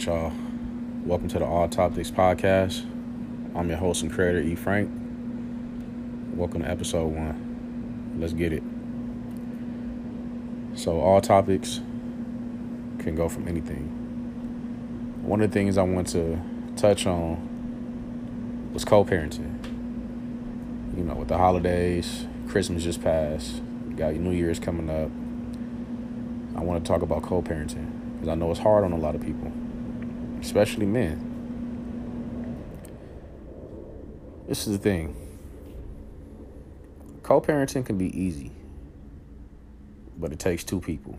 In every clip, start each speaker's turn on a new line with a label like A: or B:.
A: right, y'all. Welcome to the All Topics Podcast. I'm your host and creator, E. Frank. Welcome to episode one. Let's get it. So, all topics can go from anything. One of the things I want to touch on was co parenting. You know, with the holidays, Christmas just passed, you got New Year's coming up. I want to talk about co parenting because I know it's hard on a lot of people, especially men. This is the thing co parenting can be easy, but it takes two people.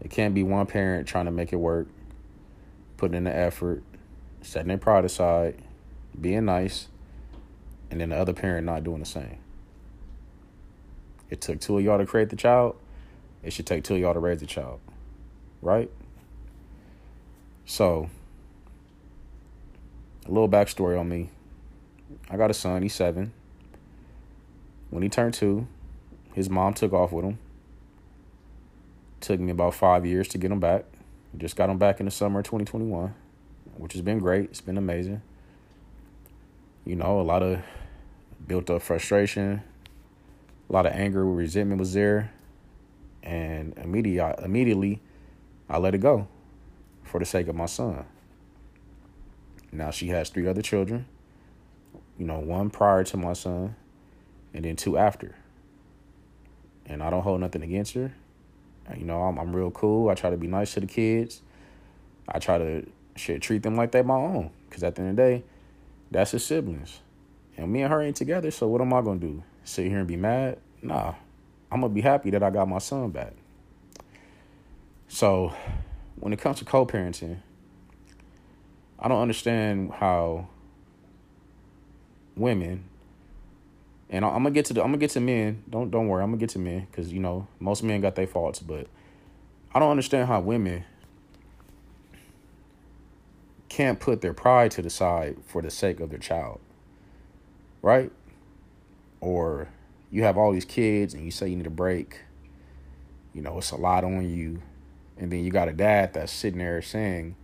A: It can't be one parent trying to make it work, putting in the effort, setting their pride aside, being nice, and then the other parent not doing the same. It took two of y'all to create the child. It should take two of y'all to raise the child. Right? So, a little backstory on me. I got a son, he's seven. When he turned two, his mom took off with him. Took me about five years to get him back. Just got him back in the summer of 2021, which has been great. It's been amazing. You know, a lot of built up frustration, a lot of anger, resentment was there, and immediately, immediately, I let it go for the sake of my son. Now she has three other children. You know, one prior to my son, and then two after. And I don't hold nothing against her. Uh, you know, I'm I'm real cool. I try to be nice to the kids. I try to treat them like they my own. Cause at the end of the day, that's his siblings. And me and her ain't together, so what am I gonna do? Sit here and be mad? Nah. I'm gonna be happy that I got my son back. So when it comes to co parenting, I don't understand how women and I'm gonna get to the I'm gonna get to men. Don't don't worry, I'm gonna get to men because you know most men got their faults, but I don't understand how women can't put their pride to the side for the sake of their child, right? Or you have all these kids and you say you need a break. You know it's a lot on you, and then you got a dad that's sitting there saying,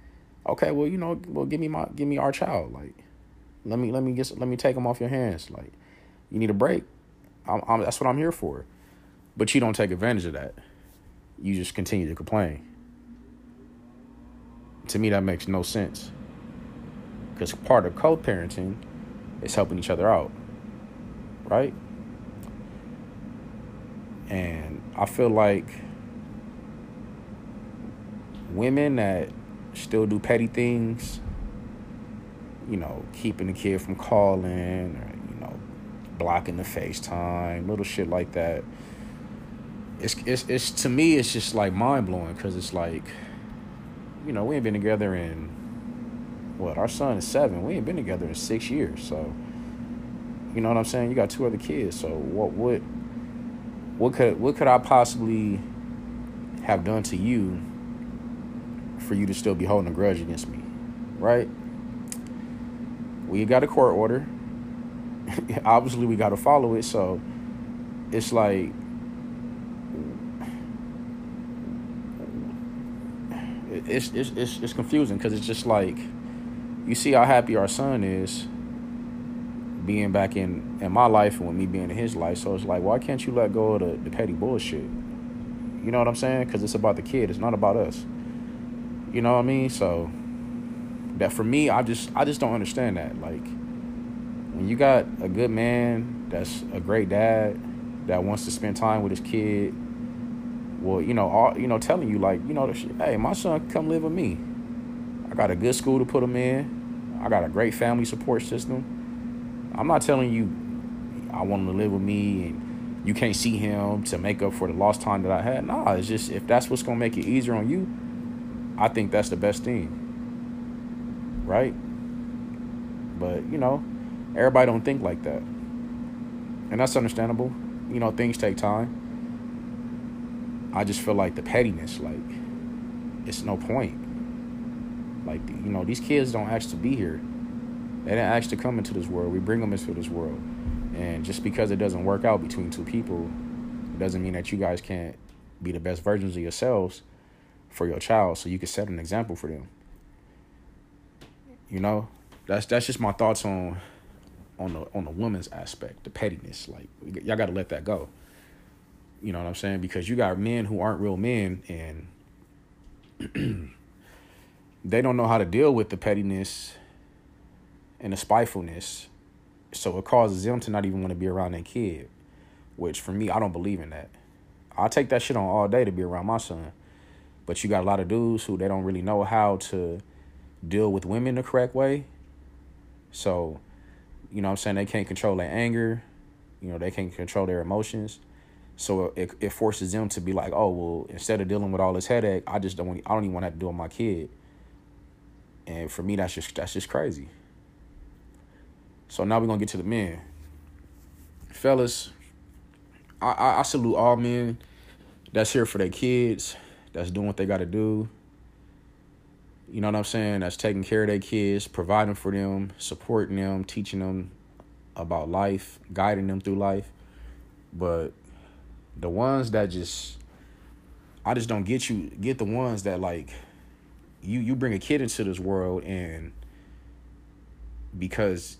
A: "Okay, well you know, well give me my give me our child, like let me let me get let me take them off your hands, like." You need a break. I'm, I'm, that's what I'm here for. But you don't take advantage of that. You just continue to complain. To me, that makes no sense. Because part of co parenting is helping each other out. Right? And I feel like women that still do petty things, you know, keeping the kid from calling or you know, blocking the FaceTime, little shit like that. It's it's it's to me it's just like mind blowing because it's like, you know, we ain't been together in what our son is seven. We ain't been together in six years, so you know what I'm saying. You got two other kids, so what would what could what could I possibly have done to you for you to still be holding a grudge against me, right? We got a court order obviously we got to follow it. So it's like it's it's it's, it's confusing because it's just like you see how happy our son is being back in in my life and with me being in his life. So it's like, why can't you let go of the, the petty bullshit? You know what I'm saying? Because it's about the kid. It's not about us. You know what I mean? So that for me, I just I just don't understand that. Like when you got a good man that's a great dad that wants to spend time with his kid, well, you know, all you know, telling you like, you know, hey, my son, come live with me. I got a good school to put him in. I got a great family support system. I'm not telling you I want him to live with me and you can't see him to make up for the lost time that I had. Nah, it's just if that's what's gonna make it easier on you, I think that's the best thing. Right? But you know, Everybody don't think like that. And that's understandable. You know, things take time. I just feel like the pettiness, like, it's no point. Like, you know, these kids don't ask to be here. They didn't ask to come into this world. We bring them into this world. And just because it doesn't work out between two people doesn't mean that you guys can't be the best versions of yourselves for your child so you can set an example for them. You know, that's that's just my thoughts on on the on the woman's aspect, the pettiness. Like y'all got to let that go. You know what I'm saying? Because you got men who aren't real men and they don't know how to deal with the pettiness and the spitefulness. So it causes them to not even want to be around their kid, which for me, I don't believe in that. I'll take that shit on all day to be around my son. But you got a lot of dudes who they don't really know how to deal with women the correct way. So, you know I'm saying? They can't control their anger. You know, they can't control their emotions. So it, it forces them to be like, oh, well, instead of dealing with all this headache, I just don't want, I don't even want to have to deal with my kid. And for me, that's just, that's just crazy. So now we're going to get to the men. Fellas, I, I, I salute all men that's here for their kids, that's doing what they got to do. You know what I'm saying? That's taking care of their kids, providing for them, supporting them, teaching them about life, guiding them through life. But the ones that just I just don't get you get the ones that like you you bring a kid into this world and because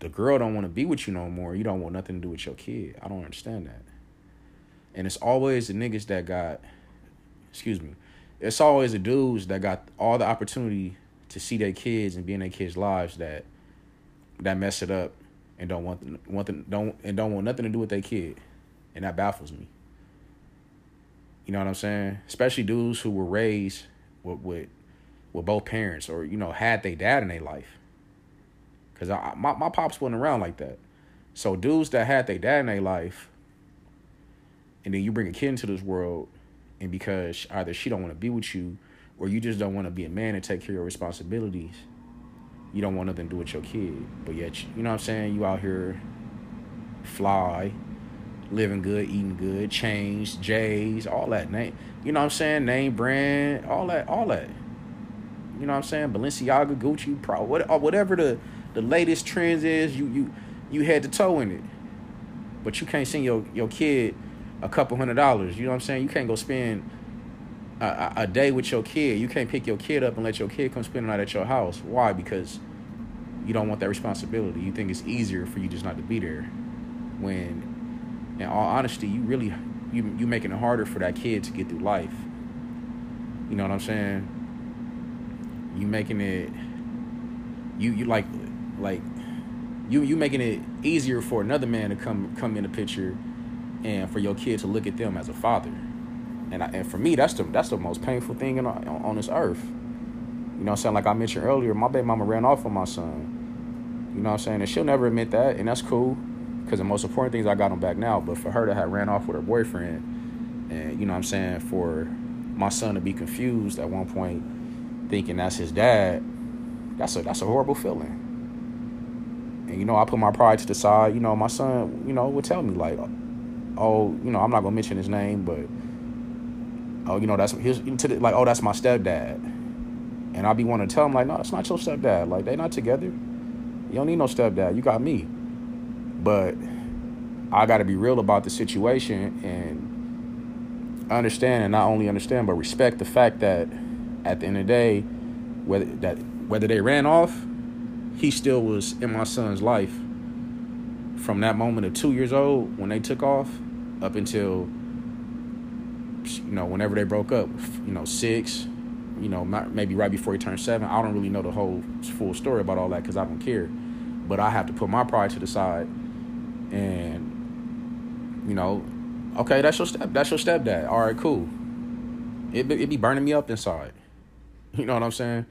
A: the girl don't want to be with you no more, you don't want nothing to do with your kid. I don't understand that. And it's always the niggas that got excuse me. It's always the dudes that got all the opportunity to see their kids and be in their kids' lives that that mess it up and don't want want them, don't and don't want nothing to do with their kid and that baffles me. You know what I'm saying? Especially dudes who were raised with with, with both parents or you know had their dad in their life. Cause I, my my pops wasn't around like that. So dudes that had their dad in their life, and then you bring a kid into this world, and because either she don't want to be with you, or you just don't want to be a man and take care of your responsibilities, you don't want nothing to do with your kid. But yet, you know what I'm saying? You out here fly, living good, eating good, chains, J's, all that name. You know what I'm saying? Name brand, all that, all that. You know what I'm saying? Balenciaga, Gucci, Pro, uh, whatever the the latest trends is, you you you head to toe in it. But you can't send your your kid a couple hundred dollars. You know what I'm saying? You can't go spend a, a day with your kid. You can't pick your kid up and let your kid come spend the night at your house. Why? Because you don't want that responsibility. You think it's easier for you just not to be there. When in all honesty, you really you you making it harder for that kid to get through life. You know what I'm saying? You making it you you like like you you making it easier for another man to come come in the picture and for your kid to look at them as a father. And I, and for me that's the that's the most painful thing in, on, on this earth. You know what I'm saying? Like I mentioned earlier, my baby mama ran off on my son. You know what I'm saying? And she'll never admit that, and that's cool because the most important things I got him back now. But for her to have ran off with her boyfriend, and you know I'm saying, for my son to be confused at one point, thinking that's his dad, that's a that's a horrible feeling. And you know, I put my pride to the side. You know, my son, you know, would tell me like, oh, you know, I'm not gonna mention his name, but oh, you know, that's his the, like, oh, that's my stepdad. And I'll be wanting to tell him like, no, it's not your stepdad. Like they not together. You don't need no stepdad. You got me. But I got to be real about the situation and understand and not only understand but respect the fact that at the end of the day, whether that whether they ran off, he still was in my son's life from that moment of two years old when they took off up until you know whenever they broke up you know six you know maybe right before he turned seven i don't really know the whole full story about all that because i don't care but i have to put my pride to the side and you know, okay, that's your step, that's your stepdad. All right, cool. It it be burning me up inside. You know what I'm saying?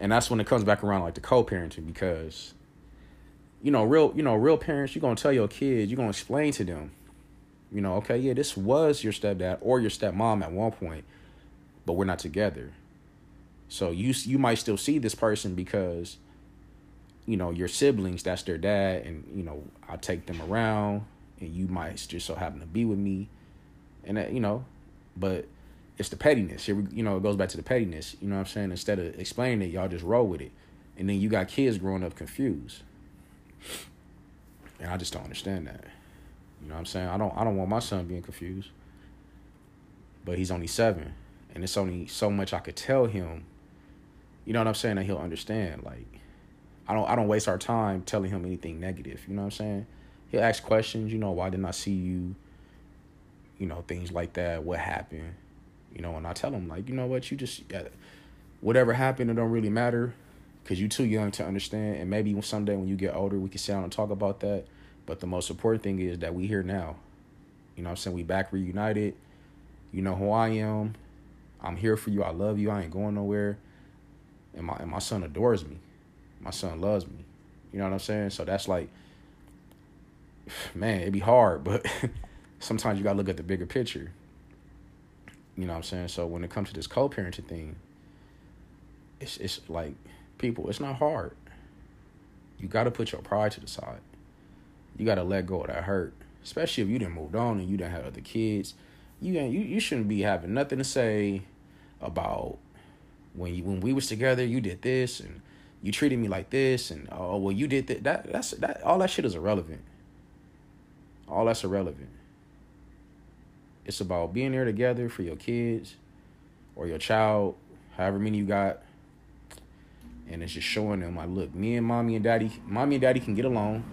A: And that's when it comes back around like the co-parenting because you know, real you know, real parents, you're gonna tell your kids, you're gonna explain to them, you know, okay, yeah, this was your stepdad or your stepmom at one point, but we're not together. So you you might still see this person because you know your siblings that's their dad and you know i take them around and you might just so happen to be with me. And that, you know but it's the pettiness. You know it goes back to the pettiness. You know what i'm saying? Instead of explaining it y'all just roll with it. And then you got kids growing up confused. And i just don't understand that you know what i'm saying i don't i don't want my son being confused but he's only seven and it's only so much I could tell him. You know what I'm saying? That he'll understand. Like, I don't I don't waste our time telling him anything negative. You know what I'm saying? He'll ask questions. You know, why didn't I see you? You know, things like that. What happened? You know, and I tell him like, you know what, you just got whatever happened, it don't really matter, because you're too young to understand. And maybe someday when you get older, we can sit down and talk about that. But the most important thing is that we here now. You know I'm saying? We back reunited. You know who I am. I'm here for you. I love you. I ain't going nowhere. And my and my son adores me. My son loves me. You know what I'm saying? So that's like man, it'd be hard, but sometimes you gotta look at the bigger picture. You know what I'm saying? So when it comes to this co-parenting thing, it's it's like people, it's not hard. You gotta put your pride to the side. You gotta let go of that hurt especially if you didn't moved on and you didn't have other kids. You you you shouldn't be having nothing to say about when you when we was together. You did this and you treated me like this and oh well you did that. That that's that all that shit is irrelevant. All that's irrelevant. It's about being there together for your kids or your child, however many you got. And it's just showing them like, look, me and mommy and daddy, mommy and daddy can get along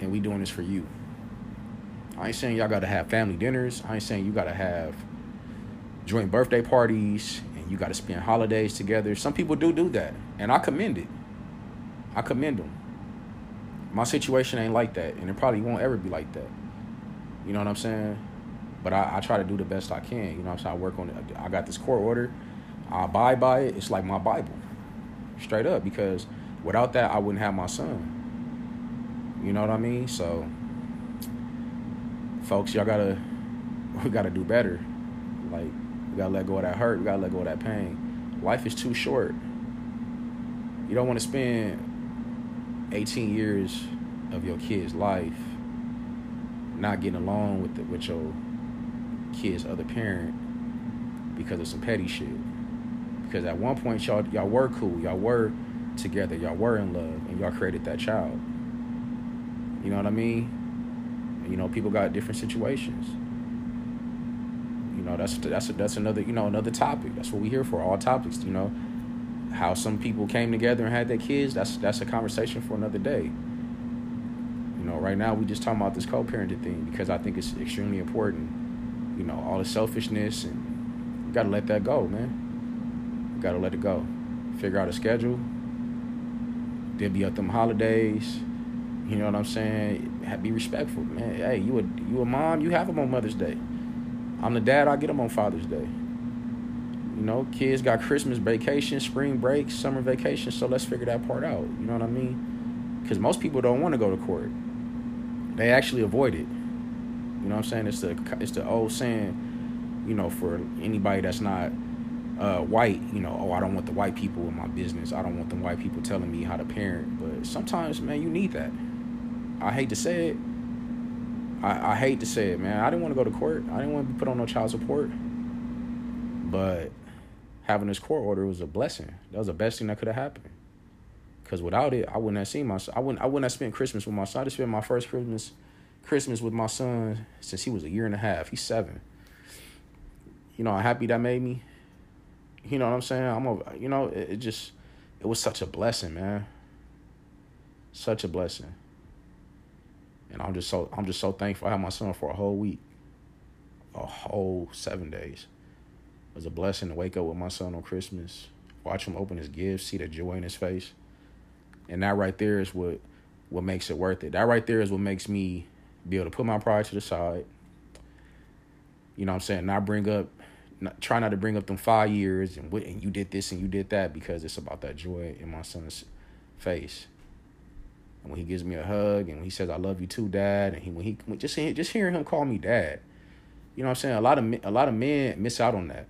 A: and we doing this for you. I ain't saying y'all gotta have family dinners. I ain't saying you gotta have joint birthday parties and you gotta spend holidays together. Some people do do that, and I commend it. I commend them. My situation ain't like that, and it probably won't ever be like that. You know what I'm saying? But I, I try to do the best I can. You know what I'm saying? I work on it. I got this court order. I abide by it. It's like my Bible. Straight up. Because without that, I wouldn't have my son. You know what I mean? So, folks, y'all gotta, we gotta do better. Like, we gotta let go of that hurt. We gotta let go of that pain. Life is too short. You don't want to spend 18 years of your kid's life not getting along with the, with your kid's other parent because of some petty shit. Because at one point y'all y'all were cool, y'all were together, y'all were in love, and y'all created that child. You know what I mean? You know, people got different situations. You know, that's that's that's another you know another topic. That's what we here for. All topics. You know, how some people came together and had their kids. That's that's a conversation for another day. You know, right now we just talking about this co-parenting thing because I think it's extremely important. You know, all the selfishness and you gotta let that go, man. You gotta let it go. Figure out a schedule. Divvy up them holidays you know what I'm saying? Be respectful, man. Hey, you a you a mom, you have them on Mother's Day. I'm the dad, I get them on Father's Day. You know, kids got Christmas vacation, spring break, summer vacation, so let's figure that part out. You know what I mean? Because most people don't want to go to court. They actually avoid it. You know what I'm saying? It's the it's the old saying, you know, for anybody that's not uh, white, you know, oh, I don't want the white people in my business. I don't want the white people telling me how to parent. But sometimes, man, you need that. I hate to say it. I, I hate to say it, man. I didn't want to go to court. I didn't want to be put on no child support. But having this court order was a blessing. That was the best thing that could have happened. Cause without it, I wouldn't have seen my son. I wouldn't. I wouldn't have spent Christmas with my son. I just spent my first Christmas, Christmas with my son since he was a year and a half. He's seven. You know how happy that made me. You know what I'm saying? I'm a. You know, it, it just, it was such a blessing, man. Such a blessing and I'm just so I'm just so thankful. I had my son for a whole week, a whole seven days. It was a blessing to wake up with my son on Christmas, watch him open his gifts, see the joy in his face, and that right there is what what makes it worth it. That right there is what makes me be able to put my pride to the side. You know what I'm saying? Not bring up, not, try not to bring up them five years and what and you did this and you did that because it's about that joy in my son's face. And when he gives me a hug and he says I love you too, dad, and he when he just just hearing him call me dad, you know what I'm saying? A lot of a lot of men miss out on that.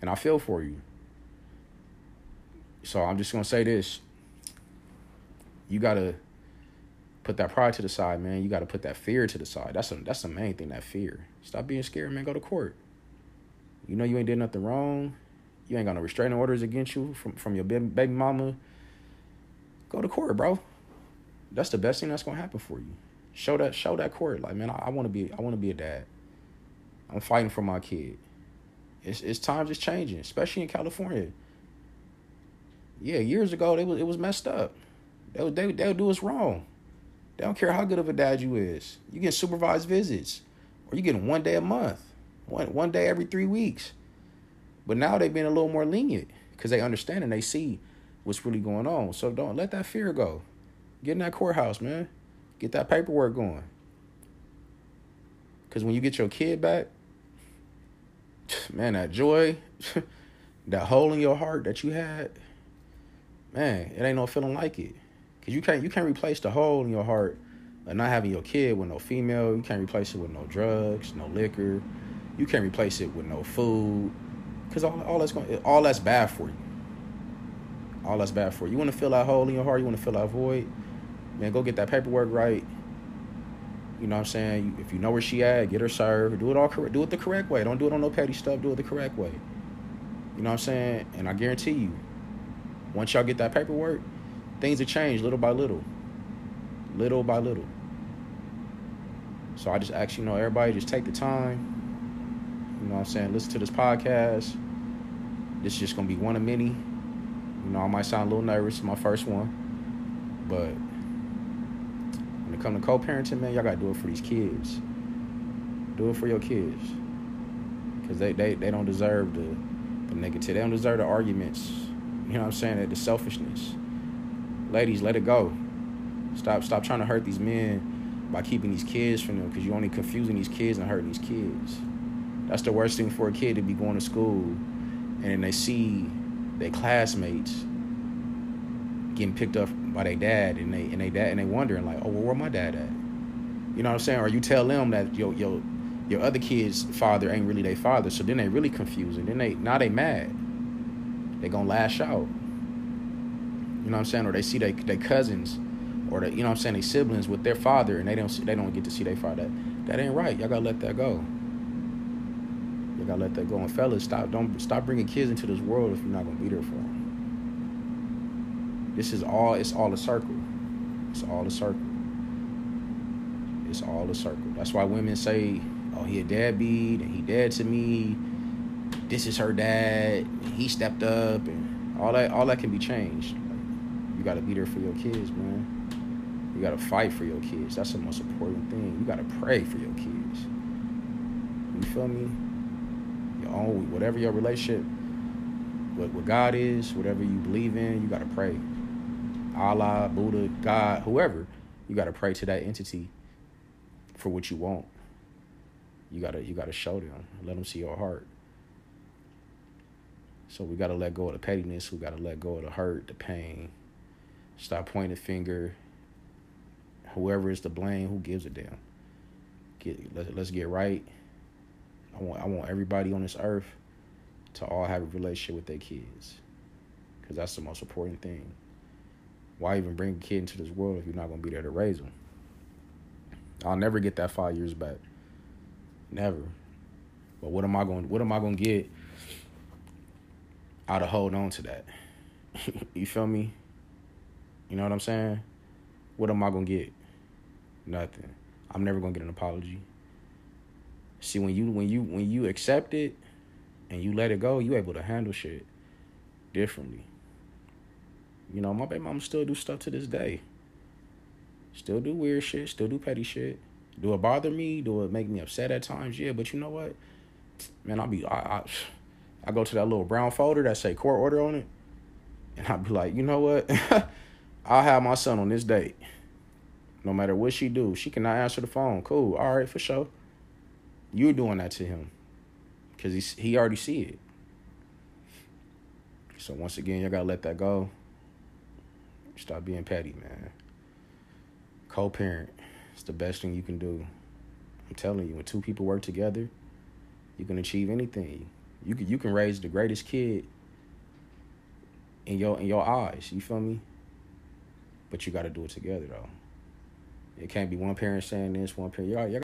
A: And I feel for you. So I'm just gonna say this. You gotta put that pride to the side, man. You gotta put that fear to the side. That's a, that's the main thing. That fear. Stop being scared, man. Go to court. You know you ain't did nothing wrong. You ain't got no restraining orders against you from from your baby mama go to court, bro. That's the best thing that's gonna happen for you. Show that show that court. Like, man, I, I wanna be I wanna be a dad. I'm fighting for my kid. It's it's times is changing, especially in California. Yeah, years ago they was it was messed up. They would they they would do us wrong. They don't care how good of a dad you is. You get supervised visits, or you get one day a month, one one day every three weeks. But now they've been a little more lenient because they understand and they see what's really going on. So don't let that fear go. Get in that courthouse, man. Get that paperwork going. Because when you get your kid back, man, that joy, that hole in your heart that you had, man, it ain't no feeling like it. Cause you can't you can't replace the hole in your heart of not having your kid with no female. You can't replace it with no drugs, no liquor. You can't replace it with no food. Cause all, all that's going all that's bad for you. All that's bad for you. You want to fill that hole in your heart. You want to fill that void. Man, go get that paperwork right. You know what I'm saying? If you know where she at, get her served. Do it all correct. Do it the correct way. Don't do it on no petty stuff. Do it the correct way. You know what I'm saying? And I guarantee you, once y'all get that paperwork, things will change little by little. Little by little. So I just ask you know everybody just take the time. You know what I'm saying? Listen to this podcast. This is just gonna be one of many. You know, I might sound a little nervous, my first one. But when it comes to co-parenting, man, y'all gotta do it for these kids. Do it for your kids. Cause they, they, they don't deserve the, the negativity. They don't deserve the arguments. You know what I'm saying? The selfishness. Ladies, let it go. Stop stop trying to hurt these men by keeping these kids from them because you're only confusing these kids and hurting these kids. That's the worst thing for a kid to be going to school and they see their classmates getting picked up by their dad and they and they dad and they wondering like, oh well where my dad at? You know what I'm saying? Or you tell them that your your your other kid's father ain't really their father, so then they really confusing. Then they now they mad. They gonna lash out. You know what I'm saying? Or they see their their cousins or the, you know what I'm saying, they siblings with their father and they don't they don't get to see their father. That, that ain't right. Y'all gotta let that go. Y'all gotta let that go. And fellas, stop don't stop bringing kids into this world if you're not gonna be there for them. This is all. It's all a circle. It's all a circle. It's all a circle. That's why women say, "Oh, he a deadbeat and he dead to me." This is her dad. He stepped up and all that. All that can be changed You gotta be there for your kids, man. You gotta fight for your kids. That's the most important thing. You gotta pray for your kids. You feel me? Own, whatever your relationship, what, what God is, whatever you believe in, you gotta pray. Allah, Buddha, God, whoever, you gotta pray to that entity for what you want. You gotta you gotta show them, let them see your heart. So we gotta let go of the pettiness. We gotta let go of the hurt, the pain. Stop pointing finger. Whoever is to blame, who gives a damn? Get let, let's get right. I want I want everybody on this earth to all have a relationship with their kids, because that's the most important thing. Why even bring a kid into this world if you're not gonna be there to raise them? I'll never get that five years back. Never. But what am I going? What am I to get out of hold on to that? you feel me? You know what I'm saying? What am I gonna get? Nothing. I'm never gonna get an apology. See when you when you when you accept it and you let it go, you able to handle shit differently. You know, my baby mama still do stuff to this day. Still do weird shit, still do petty shit. Do it bother me? Do it make me upset at times? Yeah, but you know what? Man, I'll be I, I, I go to that little brown folder that say court order on it, and I'll be like, you know what? I'll have my son on this date. No matter what she do, she cannot answer the phone. Cool. All right, for sure. You're doing that to him. Cause he he already see it. So once again, you gotta let that go. Stop being petty, man. Co-parent. It's the best thing you can do. I'm telling you, when two people work together, you can achieve anything. You can you can raise the greatest kid in your in your eyes. You feel me? But you got to do it together though. It can't be one parent saying this, one parent. Y'all, y'all